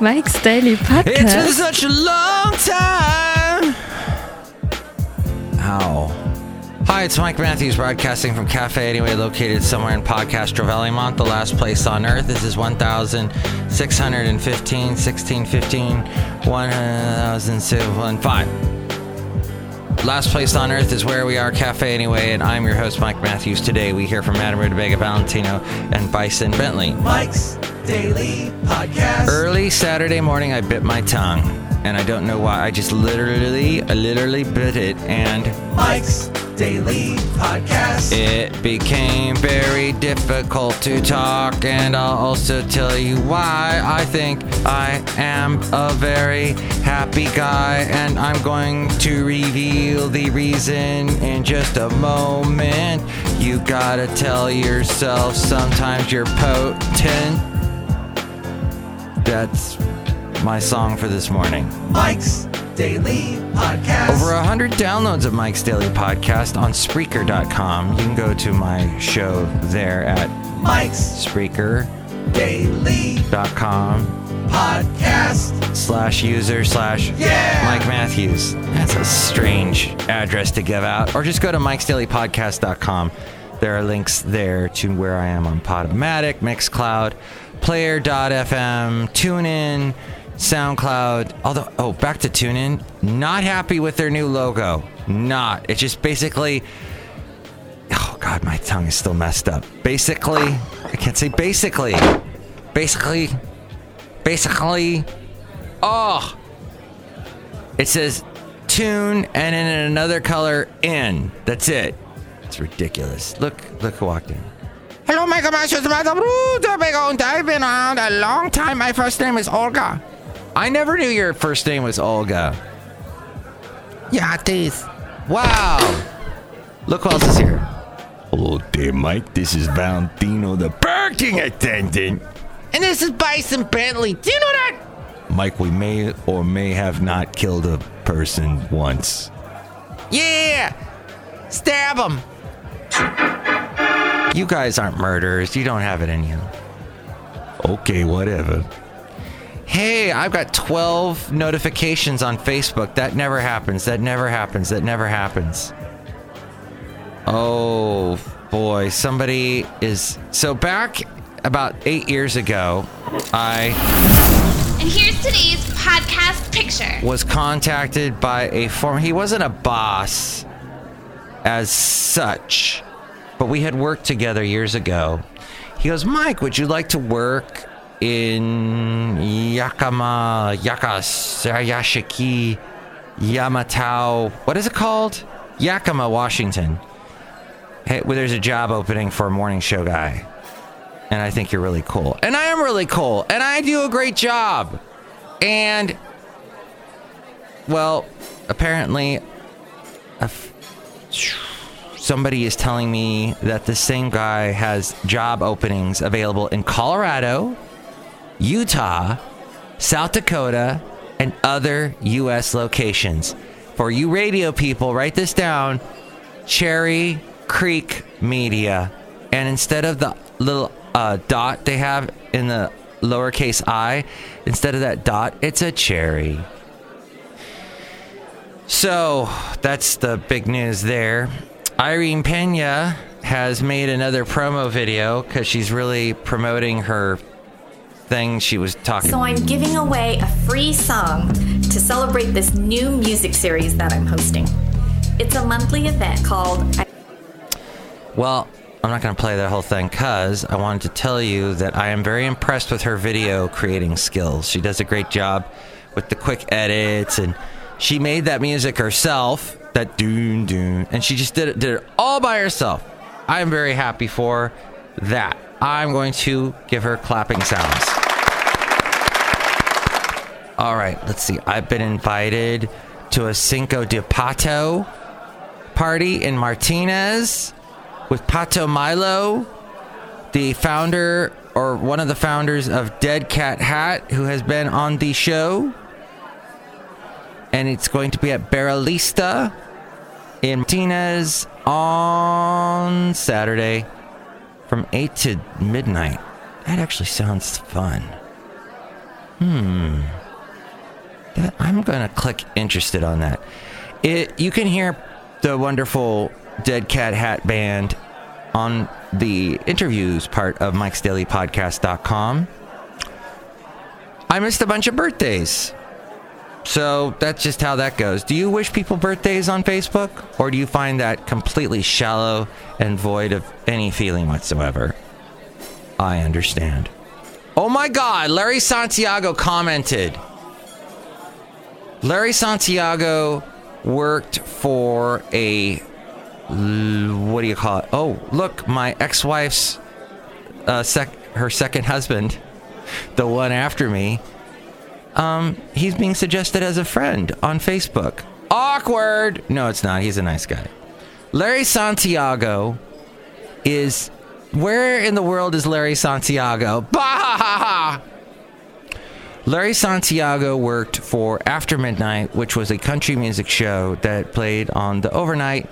Mike's Daily Podcast. It's been such a long time. Ow. Hi, it's Mike Matthews broadcasting from Cafe Anyway, located somewhere in Podcastro Valemont, the last place on earth. This is 1615, 1615, 100615. Last place on earth is where we are, Cafe Anyway, and I'm your host, Mike Matthews. Today we hear from Madam Rutabaga Valentino and Bison Bentley. Mike's Daily Podcast. Early Saturday morning, I bit my tongue, and I don't know why. I just literally, literally bit it, and Mike's Daily Podcast. it became very difficult to talk. And I'll also tell you why I think I am a very happy guy, and I'm going to reveal the reason in just a moment. You gotta tell yourself sometimes you're potent. That's my song for this morning. Mike's Daily Podcast. Over a 100 downloads of Mike's Daily Podcast on Spreaker.com. You can go to my show there at Mike's Spreaker Daily Podcast. slash user slash Yeah! Mike Matthews. That's a strange address to give out. Or just go to mikesdailypodcast.com. There are links there to where I am on Podomatic, Mixcloud, Player.fm, TuneIn, SoundCloud. Although, oh, back to TuneIn. Not happy with their new logo. Not. It's just basically. Oh, God, my tongue is still messed up. Basically, I can't say basically. Basically, basically. Oh, it says tune and in another color in. That's it. It's ridiculous. Look, look who walked in. Hello, Masters, Madam Rutabaga, and I've been around a long time. My first name is Olga. I never knew your first name was Olga. Yeah, teeth. Wow. Look who else is here. Hello there, Mike. This is Valentino, the parking attendant. And this is Bison Bentley. Do you know that? Mike, we may or may have not killed a person once. Yeah! Stab him! You guys aren't murderers. You don't have it in you. Okay, whatever. Hey, I've got 12 notifications on Facebook. That never happens. That never happens. That never happens. Oh, boy. Somebody is. So, back about eight years ago, I And here's today's podcast picture. was contacted by a former. He wasn't a boss as such, but we had worked together years ago. He goes, Mike, would you like to work in Yakama, Yakasayashiki, Yamatao? What is it called? Yakima, Washington. Hey, there's a job opening for a morning show guy. And I think you're really cool. And I am really cool. And I do a great job. And well, apparently, somebody is telling me that the same guy has job openings available in Colorado, Utah, South Dakota, and other U.S. locations. For you radio people, write this down Cherry Creek Media. And instead of the little uh, dot they have in the lowercase i, instead of that dot, it's a cherry. So that's the big news there. Irene Pena has made another promo video because she's really promoting her thing she was talking So I'm giving away a free song to celebrate this new music series that I'm hosting. It's a monthly event called I- Well, I'm not going to play that whole thing because I wanted to tell you that I am very impressed with her video creating skills. She does a great job with the quick edits, and she made that music herself. That doon doon, and she just did it, did it all by herself. I am very happy for that. I'm going to give her clapping sounds. All right, let's see. I've been invited to a Cinco de Pato party in Martinez with Pato Milo, the founder or one of the founders of Dead Cat Hat, who has been on the show. And it's going to be at Barralista in Martinez on Saturday from 8 to midnight. That actually sounds fun. Hmm. That, I'm gonna click interested on that. It you can hear the wonderful Dead Cat Hat Band on the interviews part of Mike's Daily Podcast.com. I missed a bunch of birthdays. So that's just how that goes. Do you wish people birthdays on Facebook? Or do you find that completely shallow and void of any feeling whatsoever? I understand. Oh my god, Larry Santiago commented. Larry Santiago worked for a what do you call it? Oh, look, my ex-wife's uh, sec- her second husband, the one after me. Um, he's being suggested as a friend on Facebook. Awkward. No, it's not. He's a nice guy. Larry Santiago is where in the world is Larry Santiago? Bah! Larry Santiago worked for After Midnight, which was a country music show that played on the overnight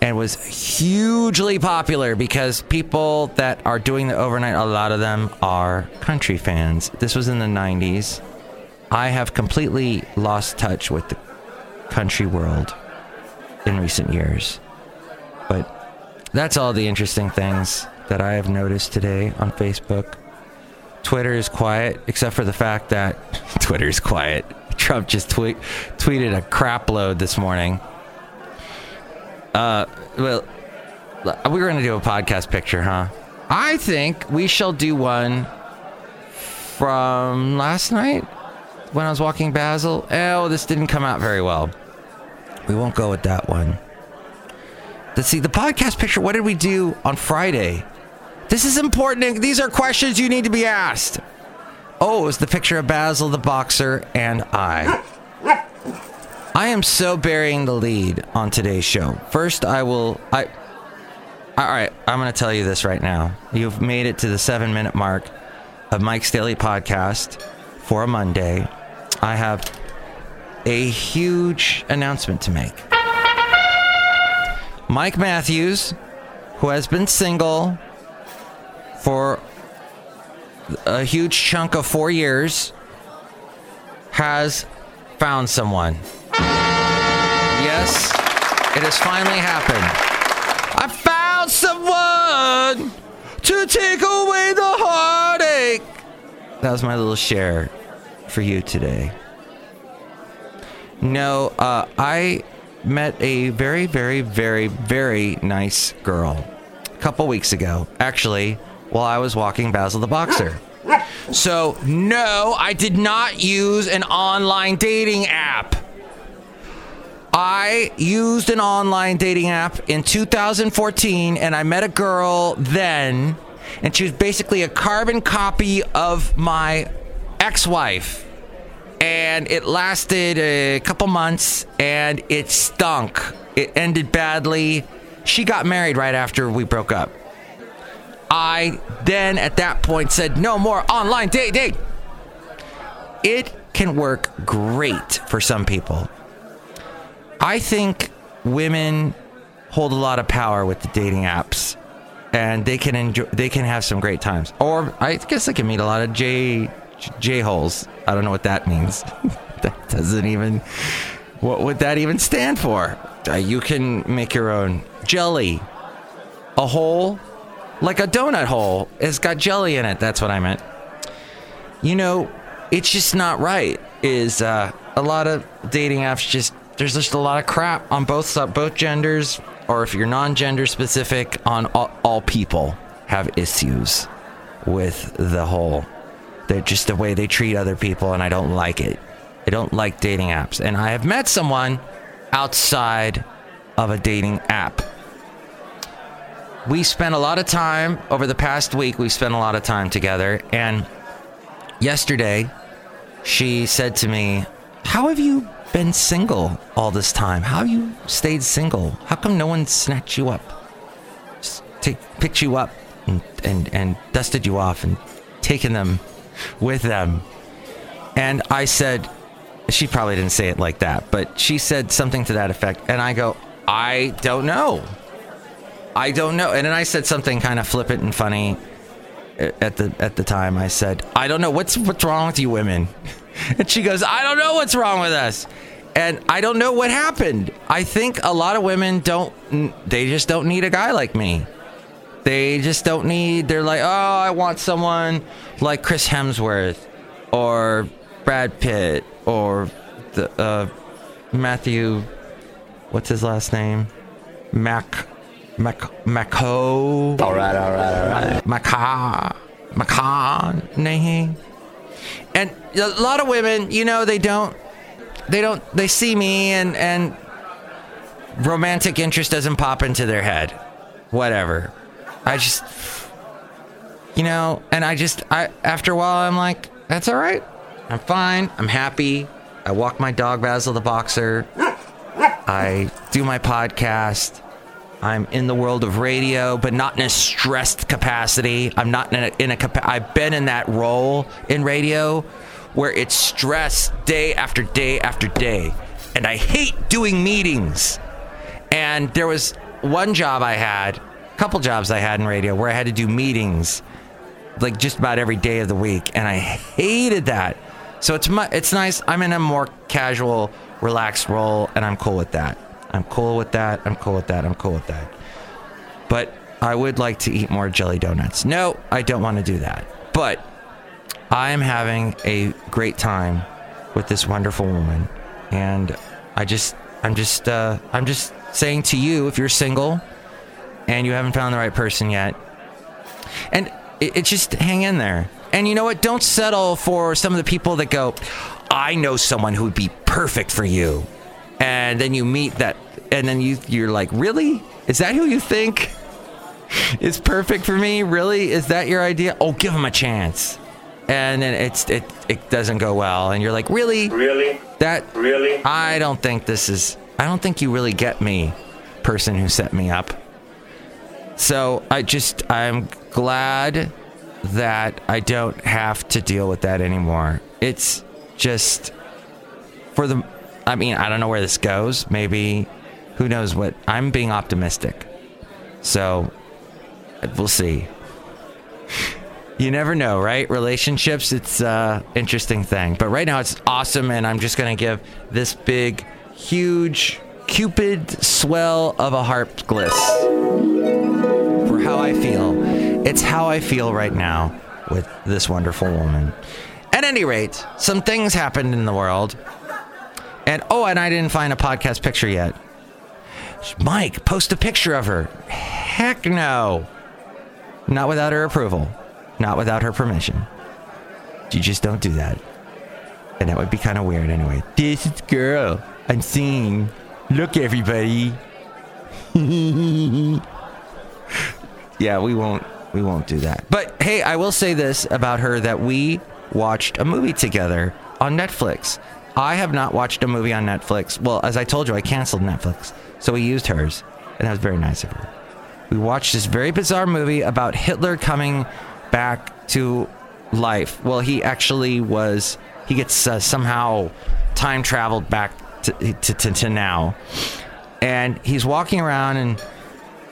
and was hugely popular because people that are doing the overnight, a lot of them are country fans. This was in the 90s. I have completely lost touch with the country world in recent years. But that's all the interesting things that I have noticed today on Facebook. Twitter is quiet, except for the fact that Twitter is quiet. Trump just tweet, tweeted a crap load this morning. Uh, well, we were going to do a podcast picture, huh? I think we shall do one from last night when I was walking Basil. Oh, this didn't come out very well. We won't go with that one. Let's see the podcast picture. What did we do on Friday? This is important. These are questions you need to be asked. Oh, was the picture of Basil the boxer and I. I am so burying the lead on today's show. First, I will. I. All right, I'm going to tell you this right now. You've made it to the seven minute mark of Mike's Daily Podcast for a Monday. I have a huge announcement to make. Mike Matthews, who has been single for a huge chunk of four years, has found someone. Yes, it has finally happened. I found someone to take away the heartache. That was my little share for you today. No, uh, I met a very, very, very, very nice girl a couple weeks ago. Actually, while I was walking Basil the Boxer. So, no, I did not use an online dating app. I used an online dating app in 2014 and I met a girl then, and she was basically a carbon copy of my ex wife. And it lasted a couple months and it stunk. It ended badly. She got married right after we broke up. I then at that point said, no more online dating. It can work great for some people. I think women hold a lot of power with the dating apps and they can enjoy they can have some great times. Or I guess they can meet a lot of J J holes. I don't know what that means. that doesn't even what would that even stand for? Uh, you can make your own jelly. A hole like a donut hole. It's got jelly in it. That's what I meant. You know, it's just not right. Is uh, a lot of dating apps just there's just a lot of crap on both both genders, or if you're non-gender specific, on all, all people have issues with the whole. They're just the way they treat other people, and I don't like it. I don't like dating apps, and I have met someone outside of a dating app we spent a lot of time over the past week. We spent a lot of time together. And yesterday, she said to me, How have you been single all this time? How have you stayed single? How come no one snatched you up? Take, picked you up and, and, and dusted you off and taken them with them? And I said, She probably didn't say it like that, but she said something to that effect. And I go, I don't know. I don't know. And then I said something kind of flippant and funny. at the at the time I said, "I don't know what's what's wrong with you women," and she goes, "I don't know what's wrong with us." And I don't know what happened. I think a lot of women don't, they just don't need a guy like me. They just don't need, they're like, oh, I want someone like Chris Hemsworth or Brad Pitt or the, uh, Matthew, what's his last name? Mac, Mac, Maco. All right, all right, all right. Maca, McConaughey. And a lot of women, you know, they don't, they don't, they see me and, and romantic interest doesn't pop into their head. Whatever. I just, you know, and I just, I, after a while, I'm like, that's all right. I'm fine. I'm happy. I walk my dog, Basil the Boxer. I do my podcast. I'm in the world of radio, but not in a stressed capacity. I'm not in a, in a capa- I've been in that role in radio where it's stress day after day after day. And I hate doing meetings. And there was one job I had, a couple jobs I had in radio where I had to do meetings like just about every day of the week. And I hated that. So it's mu- it's nice. I'm in a more casual, relaxed role, and I'm cool with that. I'm cool with that. I'm cool with that. I'm cool with that. But I would like to eat more jelly donuts. No, I don't want to do that. But I am having a great time with this wonderful woman, and I just, I'm just, uh, I'm just saying to you, if you're single and you haven't found the right person yet, and it, it just hang in there. And you know what? Don't settle for some of the people that go, I know someone who would be perfect for you. And then you meet that, and then you, you're like, really? Is that who you think is perfect for me? Really? Is that your idea? Oh, give him a chance. And then it's it it doesn't go well, and you're like, really? Really? That Really? I don't think this is. I don't think you really get me, person who set me up. So I just I'm glad that I don't have to deal with that anymore. It's just for the. I mean, I don't know where this goes. Maybe who knows what. I'm being optimistic. So we'll see. You never know, right? Relationships, it's uh interesting thing. But right now it's awesome and I'm just to give this big huge cupid swell of a harp gliss for how I feel. It's how I feel right now with this wonderful woman. At any rate, some things happened in the world. And oh, and I didn't find a podcast picture yet. Mike, post a picture of her. Heck no. Not without her approval. Not without her permission. You just don't do that. And that would be kind of weird anyway. This is girl. I'm seeing. Look, everybody. yeah, we won't. We won't do that. But hey, I will say this about her that we watched a movie together on Netflix. I have not watched a movie on Netflix. Well, as I told you, I canceled Netflix. So we used hers, and that was very nice of her. We watched this very bizarre movie about Hitler coming back to life. Well, he actually was, he gets uh, somehow time traveled back to, to, to, to now. And he's walking around, and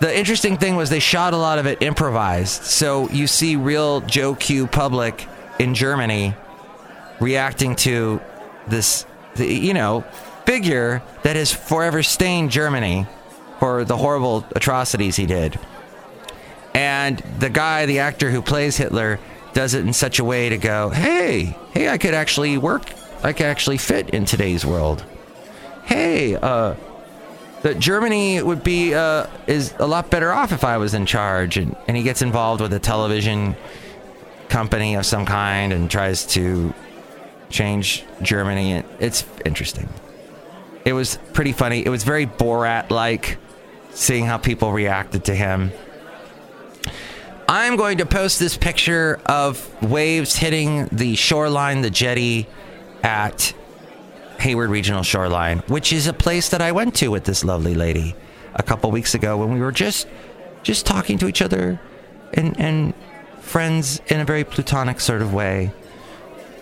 the interesting thing was they shot a lot of it improvised. So you see real Joe Q public in Germany reacting to this, you know, figure that has forever stained Germany for the horrible atrocities he did. And the guy, the actor who plays Hitler, does it in such a way to go, hey, hey, I could actually work, I could actually fit in today's world. Hey, uh, that Germany would be uh, is a lot better off if I was in charge, and, and he gets involved with a television company of some kind and tries to change Germany. It's interesting. It was pretty funny. It was very Borat like, seeing how people reacted to him. I'm going to post this picture of waves hitting the shoreline, the jetty at Hayward Regional Shoreline, which is a place that I went to with this lovely lady a couple weeks ago when we were just just talking to each other and and friends in a very platonic sort of way.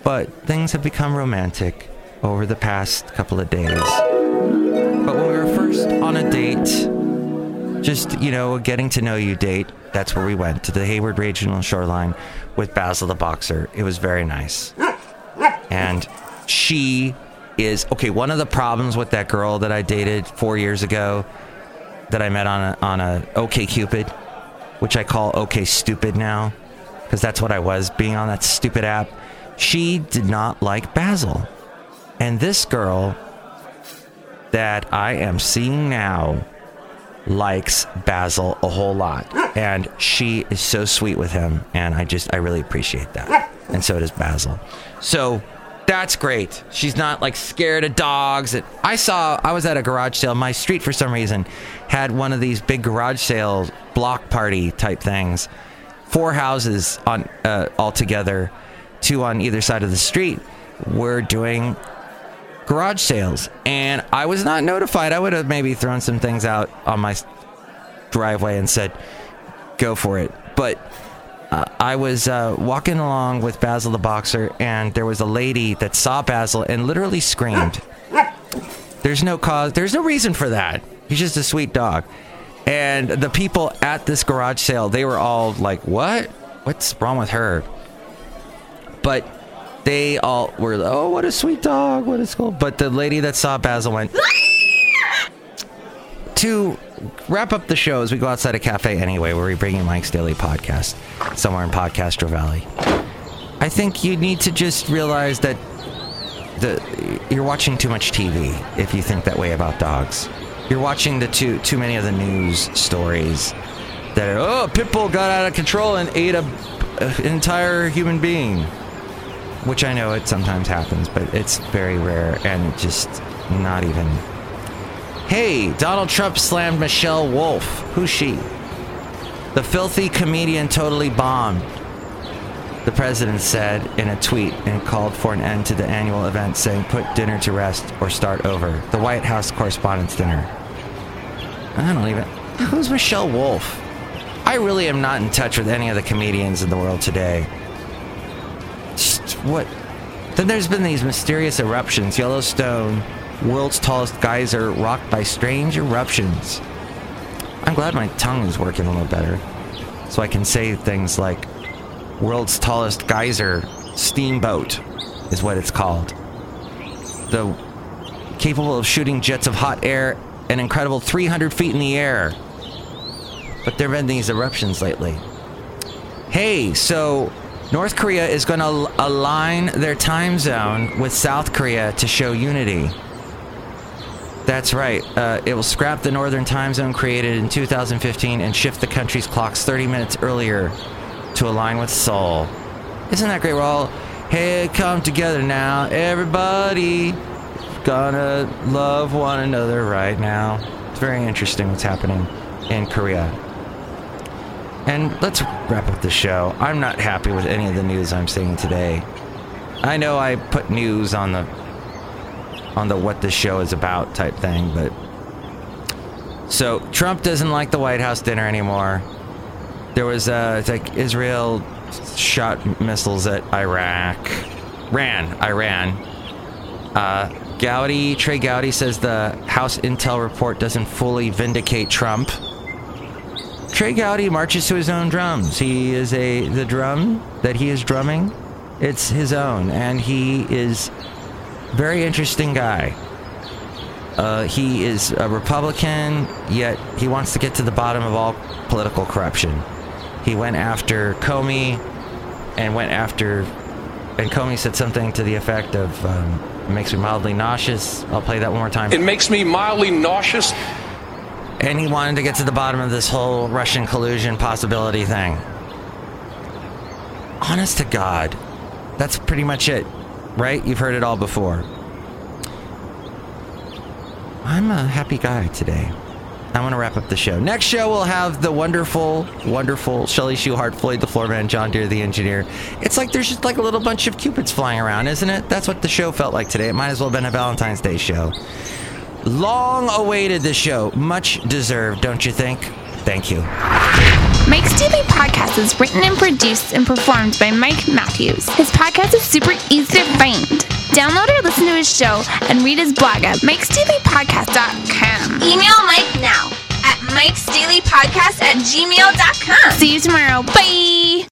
But things have become romantic over the past couple of days. But when we were first on a date, just you know a getting to know you date. That's where we went to the Hayward Regional Shoreline with Basil the boxer. It was very nice, and she is okay. One of the problems with that girl that I dated four years ago, that I met on a on a OK Cupid, which I call OK Stupid now, because that's what I was being on that stupid app. She did not like Basil, and this girl that I am seeing now likes Basil a whole lot. And she is so sweet with him. And I just, I really appreciate that. And so does Basil. So that's great. She's not like scared of dogs. I saw, I was at a garage sale. My street, for some reason, had one of these big garage sale block party type things. Four houses on uh, all together, two on either side of the street. We're doing garage sales and I was not notified. I would have maybe thrown some things out on my driveway and said, go for it. But uh, I was uh, walking along with Basil the boxer and there was a lady that saw Basil and literally screamed. There's no cause, there's no reason for that. He's just a sweet dog. And the people at this garage sale, they were all like, what? What's wrong with her? But they all were, oh, what a sweet dog, what a cool. But the lady that saw Basil went. to wrap up the show as we go outside a cafe anyway, where we bring you Mike's Daily Podcast, somewhere in Podcastro Valley. I think you need to just realize that the you're watching too much TV if you think that way about dogs. You're watching the too too many of the news stories that are, oh, Pitbull got out of control and ate a, a entire human being which I know it sometimes happens, but it's very rare and just not even. Hey, Donald Trump slammed Michelle Wolf. Who's she? The filthy comedian totally bombed. The president said in a tweet and called for an end to the annual event, saying, put dinner to rest or start over. The White House Correspondents' Dinner. I don't even. Who's Michelle Wolf? I really am not in touch with any of the comedians in the world today what? Then there's been these mysterious eruptions. Yellowstone, world's tallest geyser, rocked by strange eruptions. I'm glad my tongue is working a little better. So I can say things like, world's tallest geyser steamboat is what it's called. The capable of shooting jets of hot air an incredible 300 feet in the air. But there have been these eruptions lately. Hey, so North Korea is going to align their time zone with South Korea to show unity. That's right. Uh, it will scrap the northern time zone created in 2015 and shift the country's clocks 30 minutes earlier to align with Seoul. Isn't that great? We're all, hey, come together now. Everybody gonna love one another right now. It's very interesting what's happening in Korea. And let's wrap up the show. I'm not happy with any of the news I'm seeing today. I know I put news on the on the what the show is about type thing, but so Trump doesn't like the White House dinner anymore. There was uh, it's like Israel shot missiles at Iraq, ran Iran. Uh, Gowdy Trey Gowdy says the House intel report doesn't fully vindicate Trump. Trey Gowdy marches to his own drums. He is a the drum that he is drumming. It's his own, and he is very interesting guy. Uh, he is a Republican, yet he wants to get to the bottom of all political corruption. He went after Comey, and went after, and Comey said something to the effect of, um, "It makes me mildly nauseous." I'll play that one more time. It makes me mildly nauseous and he wanted to get to the bottom of this whole Russian collusion possibility thing. Honest to God, that's pretty much it, right? You've heard it all before. I'm a happy guy today. I want to wrap up the show. Next show, we'll have the wonderful, wonderful Shelly Shuhart, Floyd the Floorman, John Deere the Engineer. It's like there's just like a little bunch of cupids flying around, isn't it? That's what the show felt like today. It might as well have been a Valentine's Day show. Long awaited this show. Much deserved, don't you think? Thank you. Mike's Daily Podcast is written and produced and performed by Mike Matthews. His podcast is super easy to find. Download or listen to his show and read his blog at mikesdailypodcast.com. Email Mike now at Mike's Daily Podcast at gmail.com. See you tomorrow. Bye.